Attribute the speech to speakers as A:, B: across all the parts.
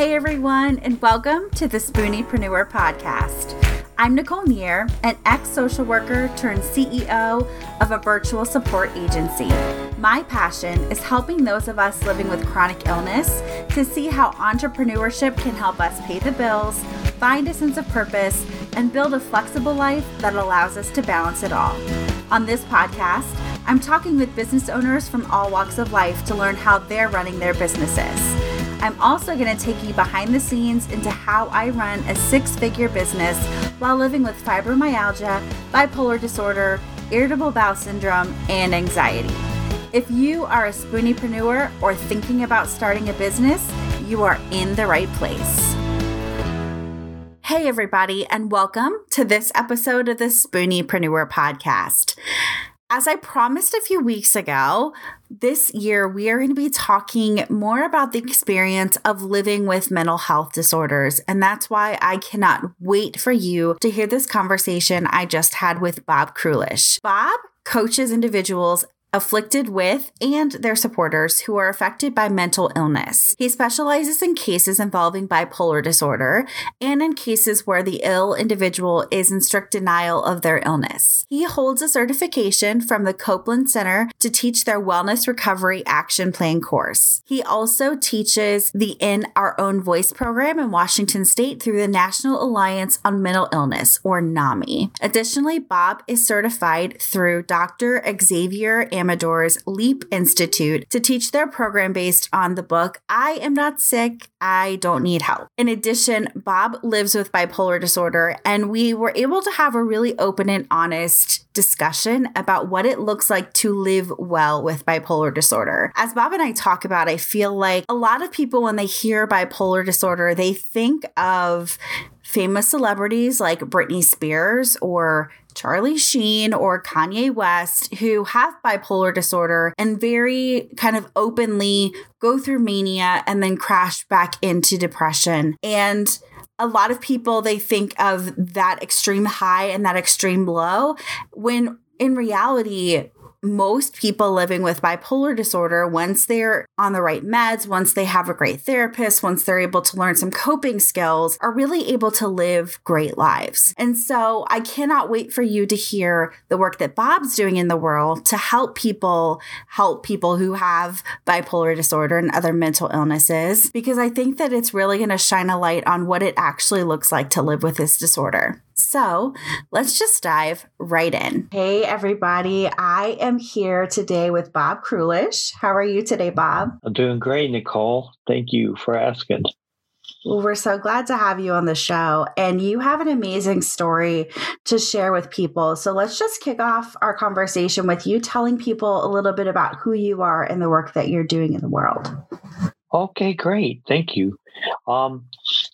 A: Hey everyone, and welcome to the Spooniepreneur podcast. I'm Nicole Neer, an ex social worker turned CEO of a virtual support agency. My passion is helping those of us living with chronic illness to see how entrepreneurship can help us pay the bills, find a sense of purpose, and build a flexible life that allows us to balance it all. On this podcast, I'm talking with business owners from all walks of life to learn how they're running their businesses. I'm also going to take you behind the scenes into how I run a six figure business while living with fibromyalgia, bipolar disorder, irritable bowel syndrome, and anxiety. If you are a spooniepreneur or thinking about starting a business, you are in the right place. Hey, everybody, and welcome to this episode of the Spooniepreneur podcast. As I promised a few weeks ago, this year we are going to be talking more about the experience of living with mental health disorders. And that's why I cannot wait for you to hear this conversation I just had with Bob Krulish. Bob coaches individuals afflicted with and their supporters who are affected by mental illness. He specializes in cases involving bipolar disorder and in cases where the ill individual is in strict denial of their illness. He holds a certification from the Copeland Center to teach their Wellness Recovery Action Plan course. He also teaches the In Our Own Voice program in Washington State through the National Alliance on Mental Illness, or NAMI. Additionally, Bob is certified through Dr. Xavier Amador's Leap Institute to teach their program based on the book I Am Not Sick, I Don't Need Help. In addition, Bob lives with bipolar disorder, and we were able to have a really open and honest discussion about what it looks like to live well with bipolar disorder. As Bob and I talk about, I feel like a lot of people, when they hear bipolar disorder, they think of famous celebrities like Britney Spears or Charlie Sheen or Kanye West who have bipolar disorder and very kind of openly go through mania and then crash back into depression. And a lot of people they think of that extreme high and that extreme low when in reality most people living with bipolar disorder, once they're on the right meds, once they have a great therapist, once they're able to learn some coping skills, are really able to live great lives. And so I cannot wait for you to hear the work that Bob's doing in the world to help people help people who have bipolar disorder and other mental illnesses, because I think that it's really going to shine a light on what it actually looks like to live with this disorder. So let's just dive right in. Hey, everybody. I am here today with Bob Krulish. How are you today, Bob?
B: I'm doing great, Nicole. Thank you for asking.
A: Well, we're so glad to have you on the show. And you have an amazing story to share with people. So let's just kick off our conversation with you telling people a little bit about who you are and the work that you're doing in the world.
B: Okay, great. Thank you. Um,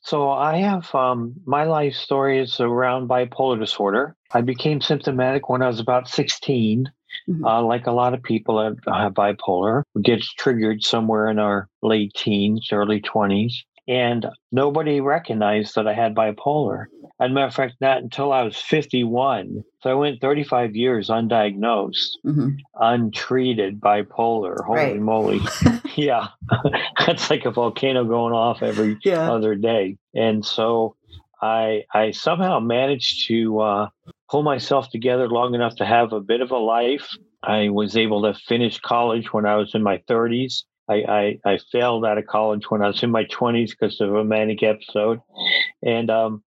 B: so I have um, my life story is around bipolar disorder. I became symptomatic when I was about 16. Mm-hmm. Uh, like a lot of people that have bipolar, gets triggered somewhere in our late teens, early 20s. And nobody recognized that I had bipolar. As a matter of fact, not until I was 51. So I went 35 years undiagnosed, mm-hmm. untreated bipolar. Holy right. moly. yeah. That's like a volcano going off every yeah. other day. And so I I somehow managed to uh, pull myself together long enough to have a bit of a life. I was able to finish college when I was in my 30s. I, I, I failed out of college when I was in my 20s because of a manic episode. And um,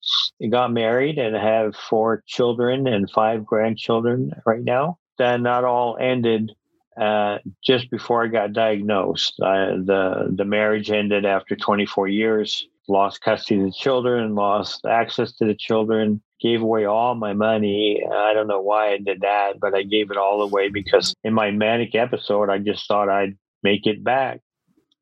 B: got married and have four children and five grandchildren right now. Then that all ended uh, just before I got diagnosed. the the marriage ended after 24 years. Lost custody of the children, lost access to the children, gave away all my money. I don't know why I did that, but I gave it all away because in my manic episode, I just thought I'd make it back.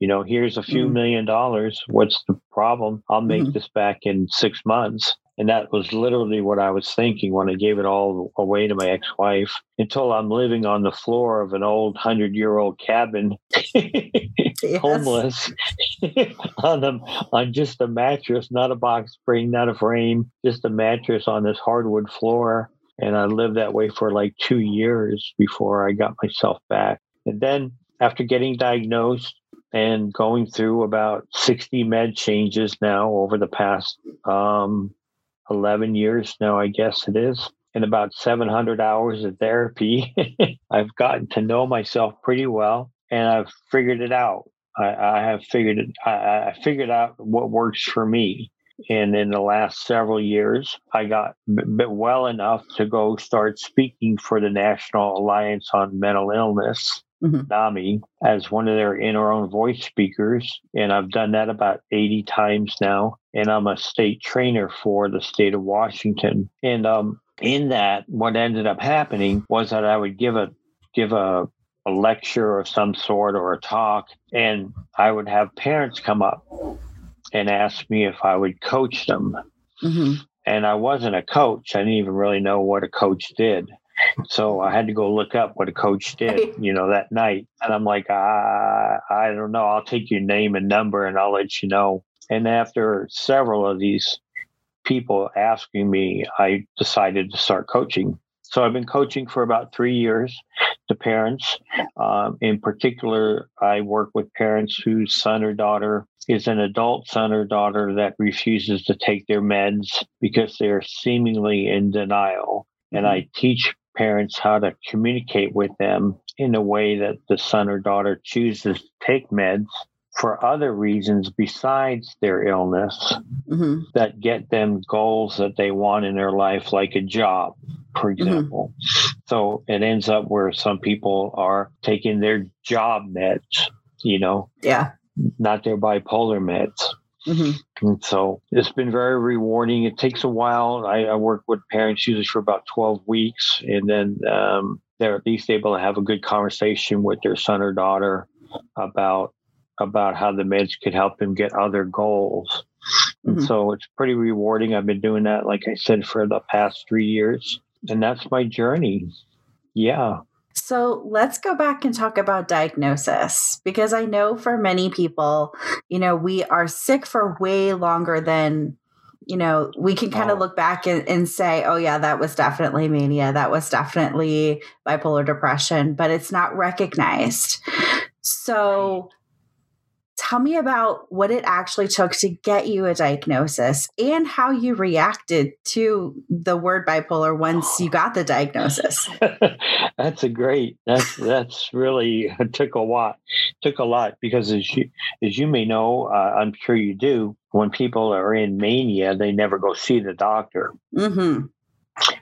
B: You know, here's a few mm-hmm. million dollars. What's the problem? I'll make mm-hmm. this back in six months. And that was literally what I was thinking when I gave it all away to my ex wife until I'm living on the floor of an old hundred year old cabin, homeless, on, the, on just a mattress, not a box spring, not a frame, just a mattress on this hardwood floor. And I lived that way for like two years before I got myself back. And then after getting diagnosed, and going through about 60 med changes now over the past um, 11 years now, I guess it is. And about 700 hours of therapy. I've gotten to know myself pretty well and I've figured it out. I, I have figured it, I, I figured out what works for me. And in the last several years, I got b- well enough to go start speaking for the National Alliance on Mental Illness, mm-hmm. NAMI, as one of their in our own voice speakers. And I've done that about 80 times now. And I'm a state trainer for the state of Washington. And um, in that, what ended up happening was that I would give a give a a lecture of some sort or a talk, and I would have parents come up and ask me if I would coach them. Mm-hmm. And I wasn't a coach. I didn't even really know what a coach did. So I had to go look up what a coach did, you know, that night. And I'm like, I, I don't know. I'll take your name and number and I'll let you know. And after several of these people asking me, I decided to start coaching. So I've been coaching for about three years to parents. Um, in particular, I work with parents whose son or daughter is an adult son or daughter that refuses to take their meds because they're seemingly in denial. And I teach parents how to communicate with them in a way that the son or daughter chooses to take meds for other reasons besides their illness mm-hmm. that get them goals that they want in their life, like a job, for mm-hmm. example. Mm-hmm. So it ends up where some people are taking their job meds, you know,
A: yeah,
B: not their bipolar meds. Mm-hmm. And so it's been very rewarding. It takes a while. I, I, work with parents usually for about 12 weeks, and then um, they're at least able to have a good conversation with their son or daughter about about how the meds could help them get other goals. Mm-hmm. And so it's pretty rewarding. I've been doing that, like I said, for the past three years. And that's my journey. Yeah.
A: So let's go back and talk about diagnosis because I know for many people, you know, we are sick for way longer than, you know, we can kind of oh. look back and, and, say, oh, yeah, that was definitely mania. That was definitely bipolar depression, but it's not recognized. So, Tell me about what it actually took to get you a diagnosis and how you reacted to the word bipolar once you got the diagnosis.
B: that's a great. That's that's really took a lot. Took a lot because as you as you may know, uh, I'm sure you do. When people are in mania, they never go see the doctor mm-hmm.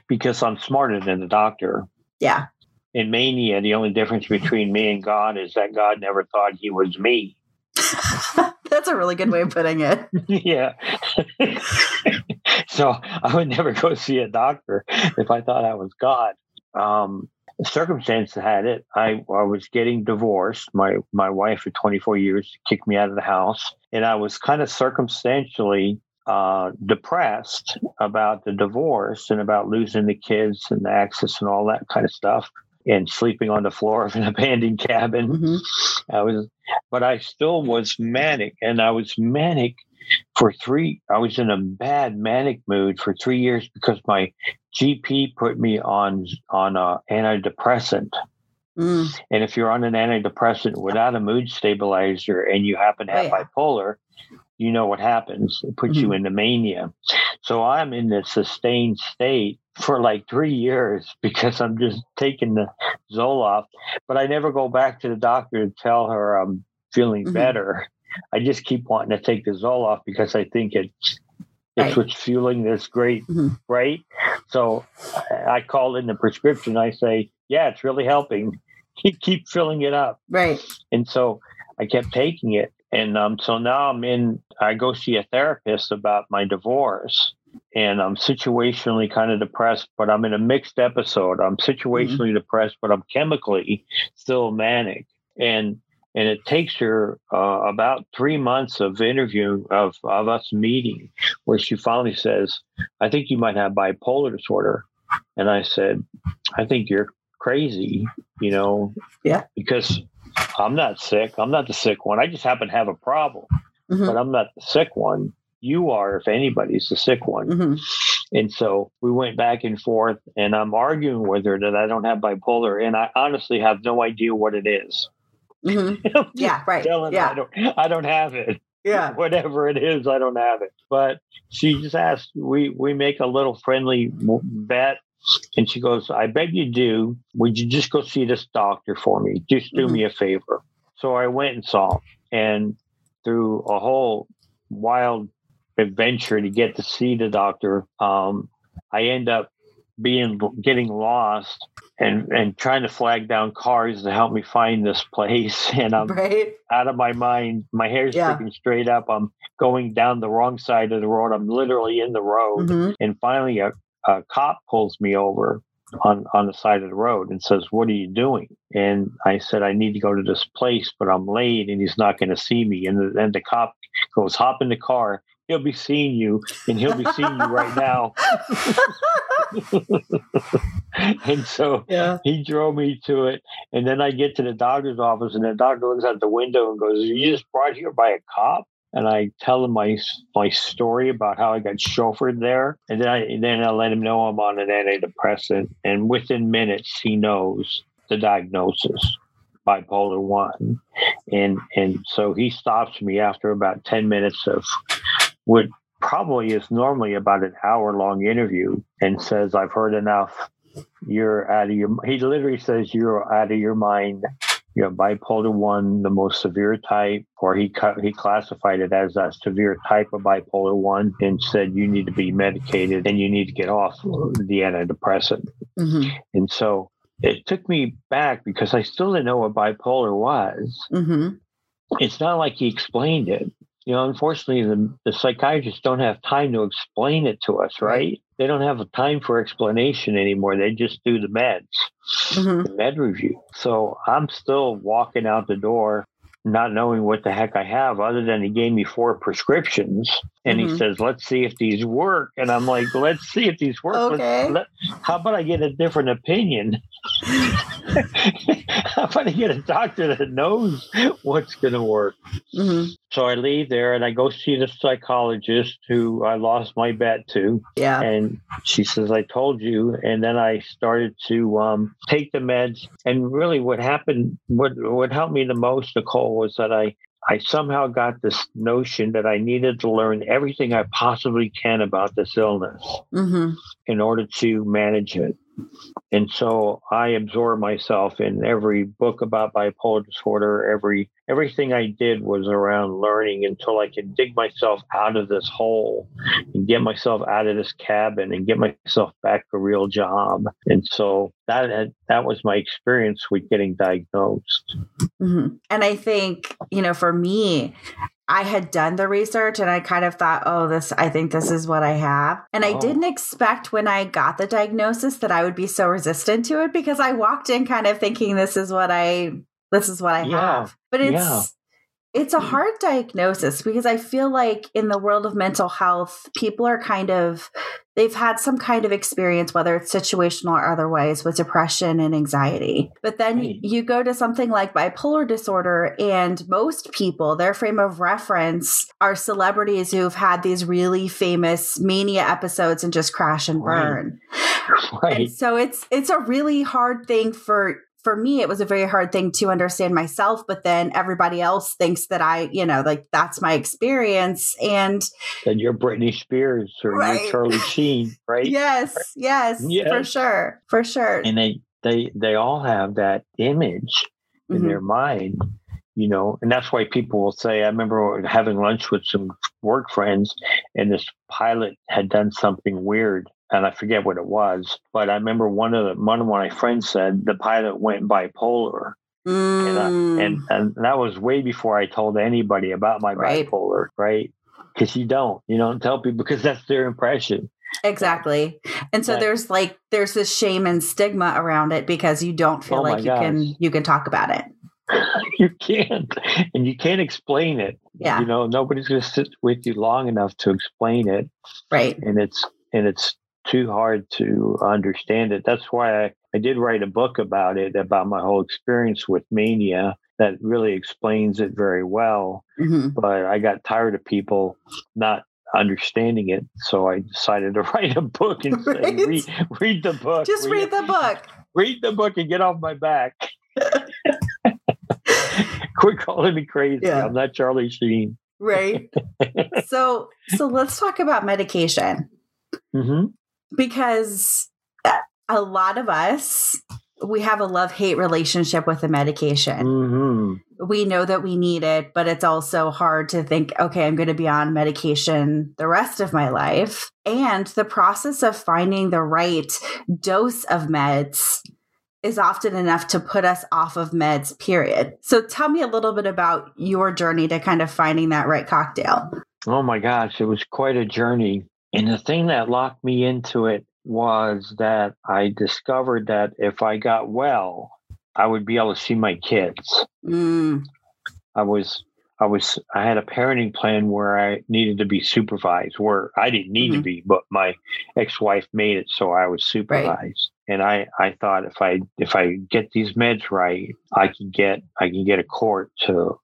B: because I'm smarter than the doctor.
A: Yeah.
B: In mania, the only difference between me and God is that God never thought He was me.
A: That's a really good way of putting it.
B: yeah. so I would never go see a doctor if I thought I was God. Um, circumstance had it. I, I was getting divorced. My my wife of 24 years kicked me out of the house, and I was kind of circumstantially uh, depressed about the divorce and about losing the kids and the access and all that kind of stuff and sleeping on the floor of an abandoned cabin. Mm-hmm. I was, but I still was manic, and I was manic for three. I was in a bad manic mood for three years because my GP put me on on a antidepressant. Mm. And if you're on an antidepressant without a mood stabilizer and you happen to have oh, yeah. bipolar, you know what happens. It puts mm-hmm. you into mania. So I'm in this sustained state for like three years because I'm just taking the Zoloft, but I never go back to the doctor to tell her I'm feeling mm-hmm. better. I just keep wanting to take the Zoloft because I think it's it's right. what's fueling this great, mm-hmm. right? So I call in the prescription. I say, yeah, it's really helping. keep filling it up.
A: Right.
B: And so I kept taking it. And um, so now I'm in, I go see a therapist about my divorce and I'm situationally kind of depressed, but I'm in a mixed episode. I'm situationally mm-hmm. depressed, but I'm chemically still manic. And and it takes her uh, about three months of interview of, of us meeting where she finally says, I think you might have bipolar disorder. And I said, I think you're crazy, you know,
A: yeah,
B: because I'm not sick. I'm not the sick one. I just happen to have a problem, mm-hmm. but I'm not the sick one you are if anybody's the sick one. Mm-hmm. And so we went back and forth, and I'm arguing with her that I don't have bipolar, and I honestly have no idea what it is.
A: Mm-hmm. yeah, right. Yeah.
B: I don't, I don't have it.
A: Yeah.
B: Whatever it is, I don't have it. But she just asked, we, we make a little friendly bet. And she goes, I bet you do. Would you just go see this doctor for me? Just do mm-hmm. me a favor. So I went and saw him. And through a whole wild adventure to get to see the doctor, um, I end up being getting lost and and trying to flag down cars to help me find this place and i'm right. out of my mind my hair's yeah. sticking straight up i'm going down the wrong side of the road i'm literally in the road mm-hmm. and finally a, a cop pulls me over on on the side of the road and says what are you doing? And i said i need to go to this place but i'm late and he's not going to see me. And then the cop goes hop in the car. He'll be seeing you and he'll be seeing you right now. And so yeah. he drove me to it. And then i get to the doctor's office and the doctor looks out the window and goes you just brought here by a cop and I tell him my my story about how I got chauffeured there, and then I then I let him know I'm on an antidepressant, and within minutes he knows the diagnosis bipolar one and and so he stops me after about 10 minutes of what probably is normally about an hour long interview and says, I've heard enough. You're out of your, he literally says, you're out of your mind. You have bipolar one, the most severe type, or he he classified it as a severe type of bipolar one, and said you need to be medicated and you need to get off the antidepressant. Mm-hmm. And so it took me back because I still didn't know what bipolar was. Mm-hmm. It's not like he explained it you know, unfortunately, the, the psychiatrists don't have time to explain it to us, right? They don't have a time for explanation anymore. They just do the meds, mm-hmm. the med review. So I'm still walking out the door not knowing what the heck I have, other than he gave me four prescriptions and mm-hmm. he says, "Let's see if these work." And I'm like, "Let's see if these work."
A: Okay.
B: Let, how about I get a different opinion? how about I get a doctor that knows what's going to work? Mm-hmm. So I leave there and I go see the psychologist who I lost my bet to.
A: Yeah.
B: And she says, "I told you." And then I started to um, take the meds. And really, what happened, what what helped me the most, Nicole was that I I somehow got this notion that I needed to learn everything I possibly can about this illness mm-hmm. in order to manage it. And so I absorbed myself in every book about bipolar disorder. Every everything I did was around learning until I could dig myself out of this hole and get myself out of this cabin and get myself back a real job. And so that that was my experience with getting diagnosed.
A: Mm-hmm. And I think you know, for me, I had done the research and I kind of thought, oh, this, I think this is what I have. And I oh. didn't expect when I got the diagnosis that I would be so resistant to it because I walked in kind of thinking this is what I, this is what I yeah. have. But it's, yeah. it's a mm. hard diagnosis because I feel like in the world of mental health, people are kind of they've had some kind of experience, whether it's situational or otherwise, with depression and anxiety. But then right. you go to something like bipolar disorder, and most people, their frame of reference are celebrities who've had these really famous mania episodes and just crash and burn. Right. And so it's it's a really hard thing for for me, it was a very hard thing to understand myself, but then everybody else thinks that I, you know, like that's my experience. And
B: then you're Britney Spears or right. you're Charlie Sheen, right?
A: yes, yes, yes, for sure, for sure.
B: And they, they, they all have that image in mm-hmm. their mind, you know, and that's why people will say, I remember having lunch with some work friends and this pilot had done something weird and I forget what it was, but I remember one of the one of my friends said the pilot went bipolar. Mm. And, I, and, and that was way before I told anybody about my right. bipolar, right? Because you don't, you don't tell people because that's their impression.
A: Exactly. And so there's like there's this shame and stigma around it because you don't feel oh like you gosh. can you can talk about it.
B: you can't and you can't explain it.
A: Yeah.
B: You know, nobody's gonna sit with you long enough to explain it.
A: Right.
B: And it's and it's too hard to understand it. That's why I, I did write a book about it, about my whole experience with mania that really explains it very well. Mm-hmm. But I got tired of people not understanding it. So I decided to write a book and right? say, read, read the book.
A: Just read, read the book.
B: Read the book and get off my back. quit calling me crazy.
A: Yeah.
B: I'm not Charlie Sheen.
A: Right. so so let's talk about medication
B: hmm
A: because a lot of us we have a love hate relationship with the medication.
B: hmm
A: We know that we need it, but it's also hard to think, okay, I'm going to be on medication the rest of my life. And the process of finding the right dose of meds is often enough to put us off of meds, period. So tell me a little bit about your journey to kind of finding that right cocktail.
B: Oh my gosh, it was quite a journey. And the thing that locked me into it was that I discovered that if I got well, I would be able to see my kids.
A: Mm,
B: I was I was I had a parenting plan where I needed to be supervised where I didn't need to
A: Mhm.
B: be, but my ex-wife made it so I was supervised. And I, I thought if I if I get these meds right, I can get I can get a court to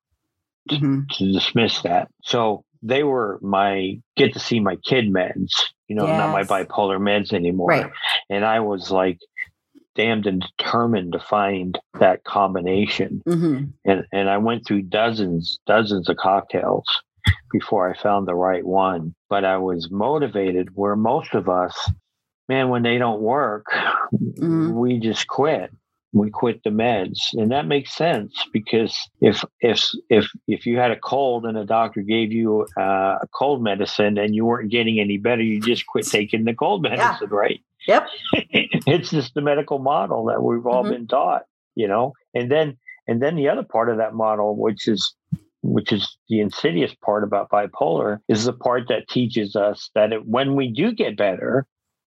A: mhm.
B: to dismiss that. So they were my get to see my kid meds, you know, not my bipolar meds anymore.
A: Right.
B: And I was like damned and determined to find that combination.
A: hmm
B: And and I went through dozens, dozens of cocktails before I found the right one. But I was motivated where most of us, man, when they don't work,
A: Mhm.
B: we just quit we quit the meds and that makes sense because if if if if you had a cold and a doctor gave you uh, a cold medicine and you weren't getting any better you just quit taking the cold
A: Yeah.
B: medicine right
A: Yep.
B: it's just the medical model that we've all
A: Mhm.
B: been taught you know and then and then the other part of that model which is which is the insidious part about bipolar is the part that teaches us that it, when we do get better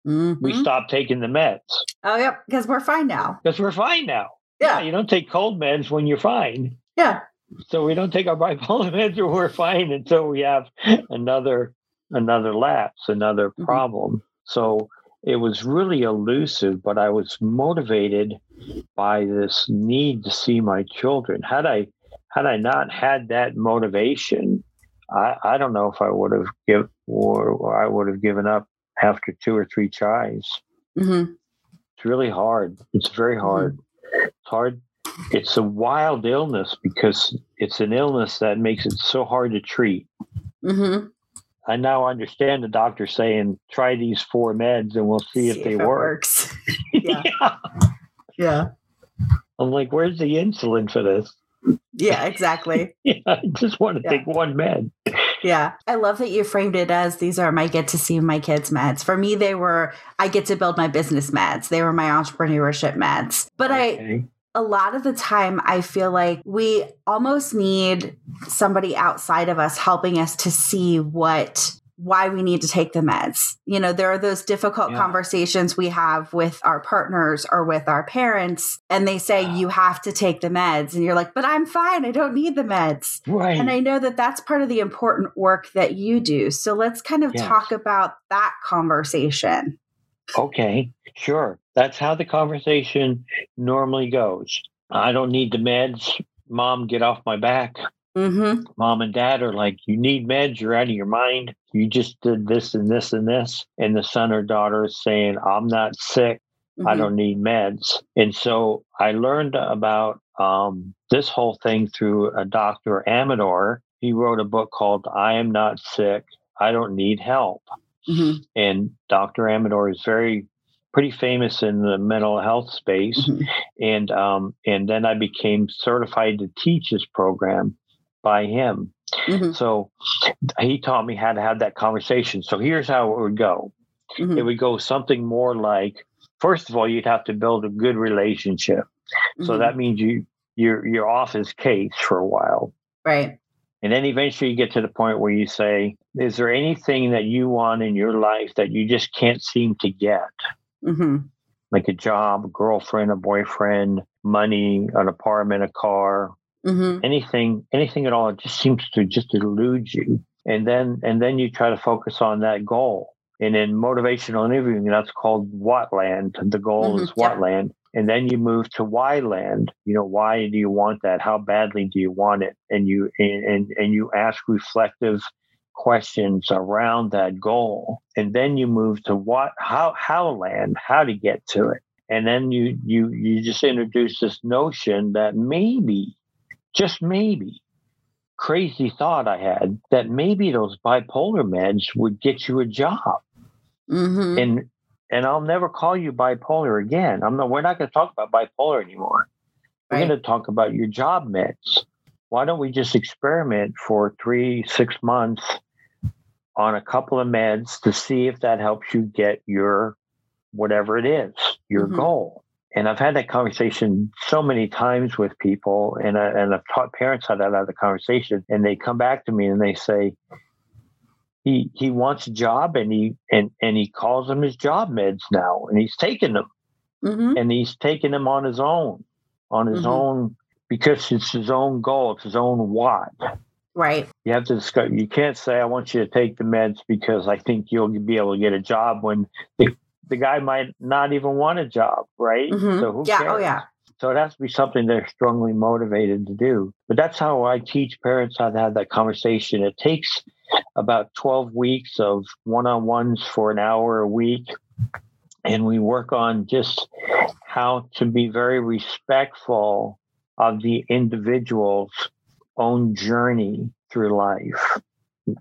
B: we
A: Mhm.
B: stop taking the meds
A: Oh, yep. Because we're fine now.
B: because we're fine now
A: Yeah.
B: you don't take cold meds when you're fine.
A: Yeah.
B: So we don't take our bipolar meds or we're fine until we have another another lapse, another
A: Mhm.
B: problem. So it was really elusive, but I was motivated by this need to see my children. Had I had I not had that motivation, I, I don't know if I would have give or, or I would have given up after two or three tries
A: hmm
B: it's really hard. It's very hard. It's hard. It's a wild illness because it's an illness that makes it so hard to treat.
A: hmm
B: I now understand the doctor saying, try these four meds and we'll see, if they
A: it
B: work.
A: works. Yeah.
B: Yeah.
A: Yeah.
B: I'm like, where's the insulin for this?
A: Yeah, exactly.
B: Yeah, I just want to
A: Yeah.
B: take one med.
A: Yeah. I love that you framed it as these are my get to see my kids meds. For me, they were I get to build my business meds. They were my entrepreneurship meds. But I
B: Okay.
A: a lot of the time I feel like we almost need somebody outside of us helping us to see what why we need to take the meds. You know, there are those difficult
B: Yeah.
A: conversations we have with our partners or with our parents and they say you have to take the meds and you're like, "But I'm fine. I don't need the meds."
B: Right.
A: And I know that that's part of the important work that you do. So let's kind of
B: Yes.
A: talk about that conversation.
B: Okay, sure. That's how the conversation normally goes. I don't need the meds. Mom, get off my back.
A: Mhm.
B: mom and dad are like, you need meds, you're out of your mind. You just did this and this and this. And the son or daughter is saying, I'm not sick. I
A: Mhm.
B: don't need meds. And so I learned about um, this whole thing through a Dr. Amador. He wrote a book called I Am Not Sick. I Don't Need Help.
A: Mhm.
B: And Dr. Amador is very pretty famous in the mental health space
A: Mhm.
B: and um, and then I became certified to teach this program by him.
A: Mhm.
B: So he taught me how to have that conversation. So here's how it would go.
A: Mhm.
B: It would go something more like first of all, you'd have to build a good relationship. So
A: Mhm.
B: that means you you're you're off his case for a while.
A: right.
B: And then eventually you get to the point where you say, Is there anything that you want in your life that you just can't seem to get?
A: hmm
B: Like a job, a girlfriend, a boyfriend, money, an apartment, a car,
A: hmm
B: anything anything at all it just seems to just elude you. And then and then you try to focus on that goal. And in motivational interviewing that's called what land. The goal
A: Mhm,
B: is what
A: yep.
B: land. And then you move to why land. You know why do you want that? How badly do you want it? And you and and, and you ask reflective questions around that goal. And then you move to what how how land how to get to it. And then you you you just introduce this notion that maybe just maybe, crazy thought I had that maybe those bipolar meds would get you a job.
A: Mm-hmm.
B: And and I'll never call you bipolar again. I'm not. We're not going to talk about bipolar anymore. We're going to talk about your job meds. Why don't we just experiment for three, six months on a couple of meds to see if that helps you get your whatever it is, your
A: Mhm.
B: goal? And I've had that conversation so many times with people, and I, and I've taught parents how to have the conversation, and they come back to me and they say, he he wants a job, and he and and he calls them his job meds now, and he's taking them
A: Mm-hmm.
B: and he's taking them on his own, on his
A: Mhm.
B: own, because it's his own goal, it's his own what.
A: Right.
B: You have to discuss. You can't say, "I want you to take the meds because I think you'll be able to get a job." When the, the guy might not even want a job, right?
A: Mhm.
B: So who
A: Yeah.
B: cares?
A: Oh, yeah.
B: So it has to be something they're strongly motivated to do. But that's how I teach parents how to have that conversation. It takes about 12 weeks of one on ones for an hour a week. And we work on just how to be very respectful of the individual's own journey through life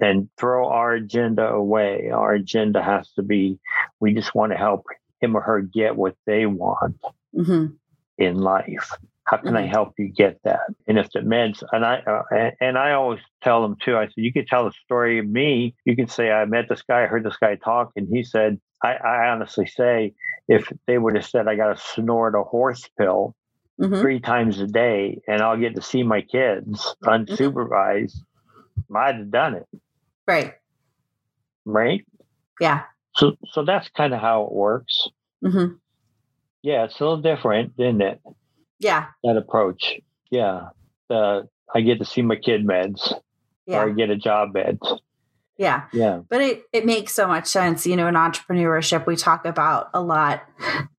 B: and throw our agenda away. Our agenda has to be we just want to help him or her get what they want
A: Mm-hmm.
B: in life. How can I
A: Mhm.
B: help you get that? And if the meds, and I uh, and- and I always tell them too. I said you can tell the story of me. You can say I met this guy, I heard this guy talk, and he said. I, I honestly say, if they would have said I got to snort a horse pill
A: Mm-hmm.
B: three times a day, and I'll get to see my kids unsupervised, I'd have done it,
A: Right.
B: right?
A: Yeah.
B: So, so that's kind of how it works.
A: Mm-hmm.
B: Yeah, it's a little different, isn't it?
A: Yeah.
B: that approach. Yeah. The I get to see my kid meds or I get a job meds.
A: Yeah.
B: Yeah.
A: But it, it makes so much sense. You know, in entrepreneurship, we talk about a lot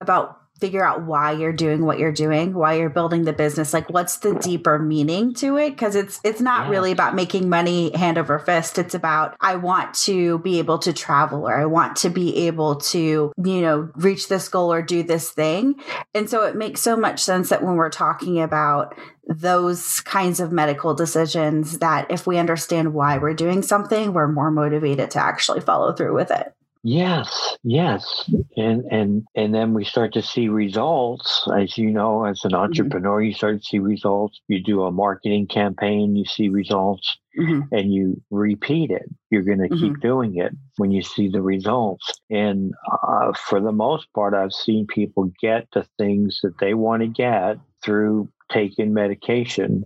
A: about figure out why you're doing what you're doing, why you're building the business. Like what's the deeper meaning to it? Because it's it's not
B: Yeah.
A: really about making money hand over fist. It's about I want to be able to travel or I want to be able to, you know, reach this goal or do this thing. And so it makes so much sense that when we're talking about those kinds of medical decisions that if we understand why we're doing something, we're more motivated to actually follow through with it.
B: Yes, yes. And and and then we start to see results. As you know, as an entrepreneur, you start to see results. You do a marketing campaign, you see results,
A: Mhm.
B: and you repeat it. You're going to keep doing it when you see the results. And uh, for the most part, I've seen people get the things that they want to get through taking medication.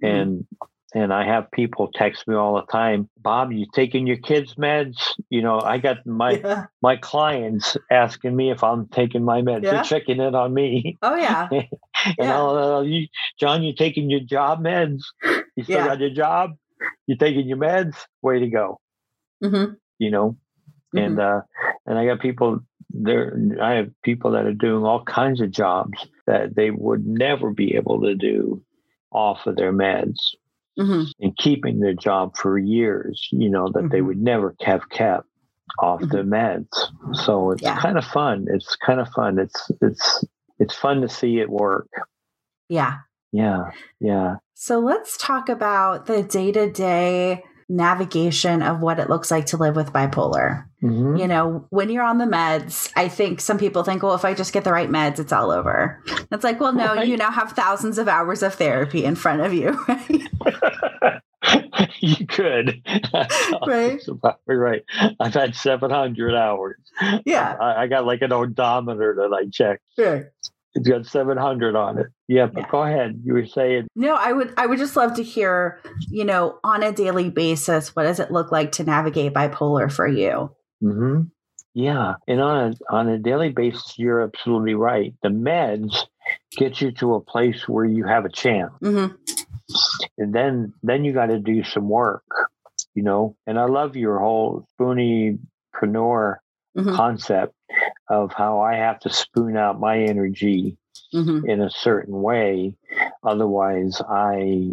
B: And and I have people text me all the time, Bob, you taking your kids' meds? You know, I got my
A: Yeah.
B: my clients asking me if I'm taking my meds.
A: Yeah.
B: They're checking in on me.
A: Oh yeah.
B: and
A: Yeah.
B: I'll, uh, you, John, you taking your job meds? You still
A: Yeah.
B: got your job? You taking your meds? Way to go.
A: hmm
B: You know, and uh, and I got people there. I have people that are doing all kinds of jobs that they would never be able to do off of their meds
A: hmm
B: and keeping their job for years. You know that they
A: Mhm.
B: would never have kept off the meds. So it's
A: Yeah.
B: kind of fun. It's kind of fun. It's it's it's fun to see it work.
A: Yeah.
B: Yeah, yeah.
A: So let's talk about the day to day navigation of what it looks like to live with bipolar.
B: Mhm.
A: You know, when you're on the meds, I think some people think, well, if I just get the right meds, it's all over. It's like, well, no,
B: Right.
A: you now have thousands of hours of therapy in front of you, right?
B: you could.
A: Right.
B: Right. I've had 700 hours.
A: Yeah.
B: I, I got like an odometer that I checked.
A: Sure.
B: It's got 700 on it. Yeah, but
A: Yeah.
B: go ahead. You were saying,
A: No, I would I would just love to hear, you know, on a daily basis, what does it look like to navigate bipolar for you?
B: Mm-hmm. yeah. And on a, on a daily basis, you're absolutely right. The meds get you to a place where you have a chance.
A: mm-hmm.
B: and then then you got to do some work you know and i love your whole spooniepreneur
A: Mhm.
B: concept of how i have to spoon out my energy
A: hmm
B: in a certain way otherwise i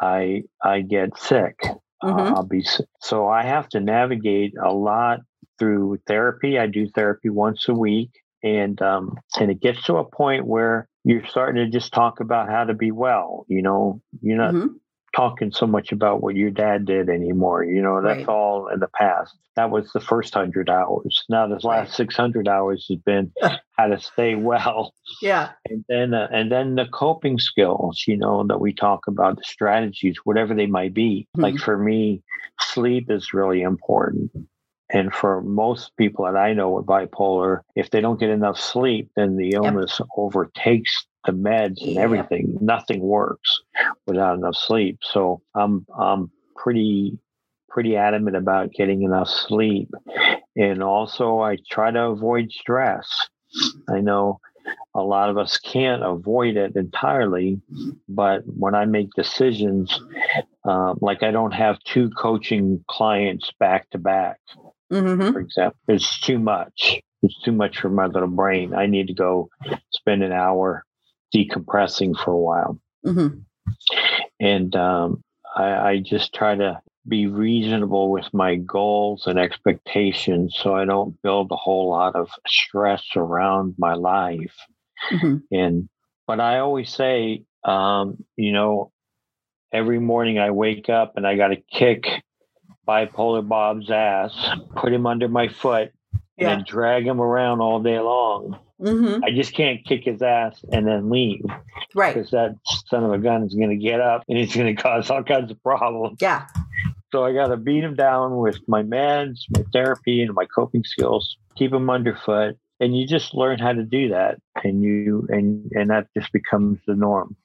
B: i i get sick Uh,
A: Mhm.
B: i'll be sick. so i have to navigate a lot through therapy i do therapy once a week and um and it gets to a point where you're starting to just talk about how to be well. You know, you're not mm-hmm. Talking so much about what your dad did anymore. You know, that's right. all in the past. That was the first hundred hours. Now, this last right. six hundred hours has been how to stay well.
A: Yeah,
B: and then uh, and then the coping skills. You know, that we talk about the strategies, whatever they might be. Mm-hmm. Like for me, sleep is really important. And for most people that I know with bipolar, if they don't get enough sleep, then the illness yep. overtakes the meds and everything. Nothing works without enough sleep. So I'm I'm pretty pretty adamant about getting enough sleep. And also I try to avoid stress. I know a lot of us can't avoid it entirely, but when I make decisions, uh, like I don't have two coaching clients back to back mm-hmm. for example. It's too much. It's too much for my little brain. I need to go spend an hour decompressing for a while. Mm-hmm. And um, I, I just try to be reasonable with my goals and expectations so I don't build a whole lot of stress around my life. Mm-hmm. And but I always say, um, you know, every morning I wake up and I got to kick bipolar Bob's ass, put him under my foot, yeah. and drag him around all day long. Mm-hmm. I just can't kick his ass and then leave.
A: Right.
B: Because that son of a gun is going to get up and he's going to cause all kinds of problems.
A: Yeah.
B: So I got to beat him down with my meds, my therapy, and my coping skills, keep him underfoot. And you just learn how to do that. And you, and, and that just becomes the norm.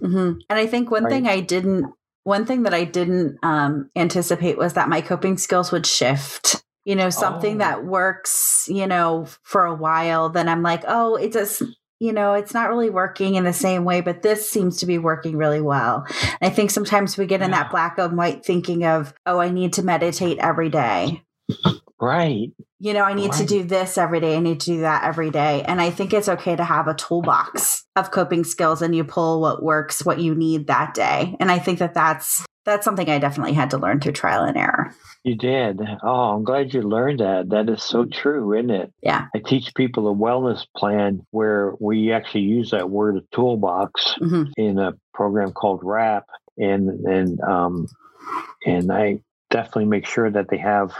A: Mm-hmm. And I think one right? thing I didn't one thing that I didn't um, anticipate was that my coping skills would shift. You know, something oh. that works, you know, for a while, then I'm like, oh, it just, you know, it's not really working in the same way, but this seems to be working really well. And I think sometimes we get in that black and white thinking of, oh, I need to meditate every day.
B: Right.
A: You know, I need right. to do this every day. I need to do that every day. And I think it's okay to have a toolbox of coping skills and you pull what works, what you need that day. And I think that that's that's something I definitely had to learn through trial and error.
B: You did. Oh, I'm glad you learned that. That is so true, isn't it?
A: Yeah.
B: I teach people a wellness plan where we actually use that word a toolbox mm-hmm. in a program called WRAP. And and um and I definitely make sure that they have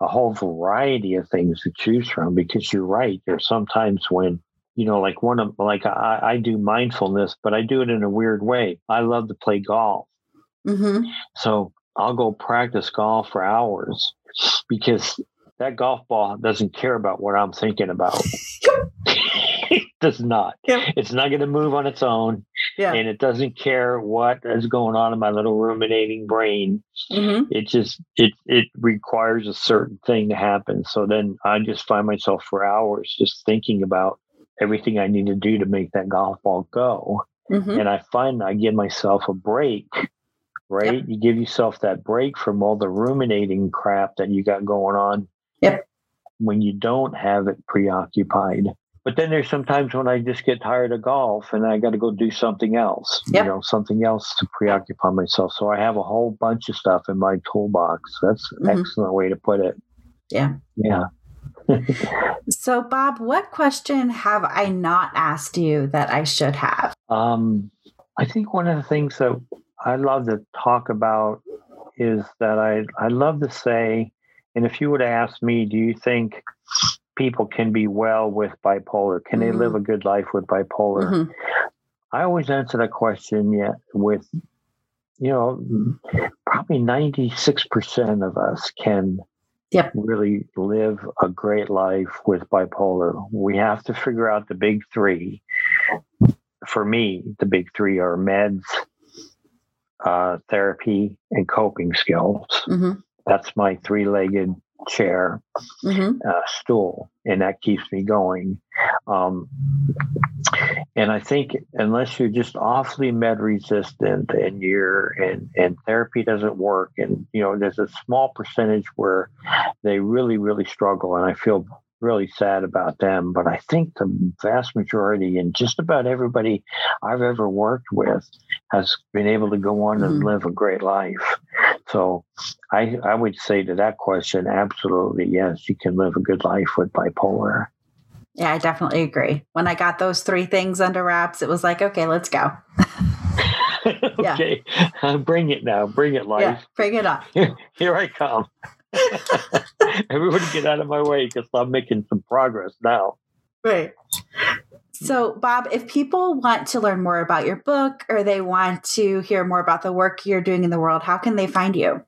B: a whole variety of things to choose from because you're right. There's sometimes when, you know, like one of, like I, I do mindfulness, but I do it in a weird way. I love to play golf. Mm-hmm. So I'll go practice golf for hours because that golf ball doesn't care about what I'm thinking about. it does not. Yep. It's not going to move on its own. Yeah. And it doesn't care what is going on in my little ruminating brain. Mm-hmm. It just it it requires a certain thing to happen. So then I just find myself for hours just thinking about everything I need to do to make that golf ball go. Mm-hmm. And I find I give myself a break right? Yep. You give yourself that break from all the ruminating crap that you got going on
A: Yep.
B: When you don't have it preoccupied. But then there's sometimes when I just get tired of golf and I got to go do something else, yep. you know, something else to preoccupy myself. So I have a whole bunch of stuff in my toolbox. That's an mm-hmm. excellent way to put it.
A: Yeah.
B: Yeah.
A: so, Bob, what question have I not asked you that I should have?
B: Um, I think one of the things that I love to talk about is that I I love to say and if you would ask me, do you think people can be well with bipolar? Can mm-hmm. they live mm-hmm. a good life with bipolar? Mm-hmm. I always answer that question yeah, with, you know, probably 96% of us can
A: yep.
B: really live a great life with bipolar. We have to figure out the big three. For me, the big three are meds, uh, therapy, and coping skills. Mm-hmm. That's my three legged chair mm-hmm. uh, stool, and that keeps me going. Um, and I think unless you're just awfully med resistant and you're and and therapy doesn't work, and you know there's a small percentage where they really really struggle, and I feel really sad about them. But I think the vast majority and just about everybody I've ever worked with has been able to go on mm-hmm. and live a great life. So I I would say to that question, absolutely yes, you can live a good life with bipolar.
A: Yeah, I definitely agree. When I got those three things under wraps, it was like, okay, let's go.
B: okay, yeah. bring it now. Bring it, life. Yeah,
A: bring it on.
B: Here, here I come. Everybody get out of my way because I'm making some progress now.
A: Right. So, Bob, if people want to learn more about your book or they want to hear more about the work you're doing in the world, how can they find you?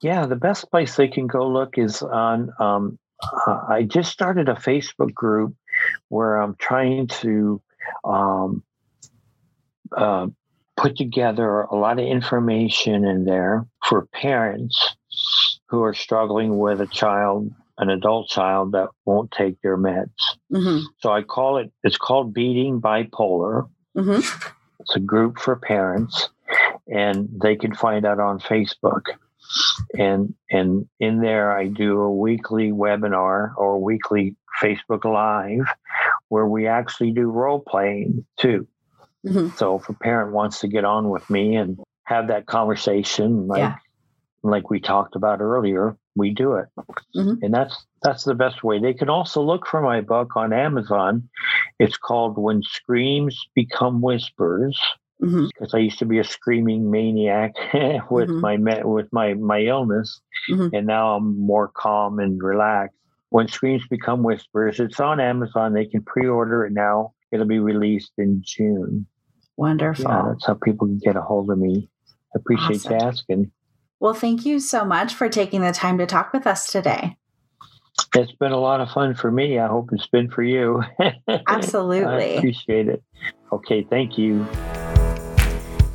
B: Yeah, the best place they can go look is on. Um, uh, I just started a Facebook group where I'm trying to um, uh, put together a lot of information in there for parents who are struggling with a child an adult child that won't take their meds. Mm-hmm. So I call it, it's called Beating Bipolar. Mm-hmm. It's a group for parents, and they can find out on Facebook. And and in there, I do a weekly webinar or weekly Facebook Live where we actually do role playing too. Mm-hmm. So if a parent wants to get on with me and have that conversation, like yeah. Like we talked about earlier, we do it. Mm-hmm. And that's that's the best way. They can also look for my book on Amazon. It's called When Screams Become Whispers. Mm-hmm. Because I used to be a screaming maniac with mm-hmm. my with my my illness, mm-hmm. and now I'm more calm and relaxed. When Screams Become Whispers, it's on Amazon. They can pre-order it now. It'll be released in June.
A: Wonderful.
B: Yeah, that's how people can get a hold of me. I appreciate awesome. you asking.
A: Well, thank you so much for taking the time to talk with us today.
B: It's been a lot of fun for me. I hope it's been for you.
A: Absolutely. I
B: appreciate it. Okay, thank you.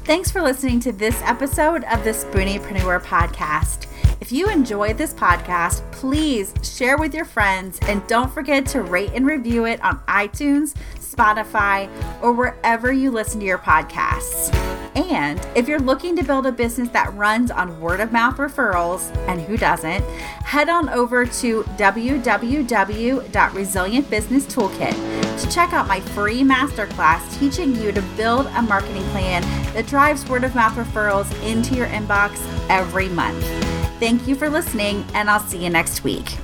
A: Thanks for listening to this episode of the Spooniepreneur podcast. If you enjoyed this podcast, please share with your friends and don't forget to rate and review it on iTunes, Spotify, or wherever you listen to your podcasts. And if you're looking to build a business that runs on word of mouth referrals, and who doesn't, head on over to www.resilientbusinesstoolkit to check out my free masterclass teaching you to build a marketing plan that drives word of mouth referrals into your inbox every month. Thank you for listening, and I'll see you next week.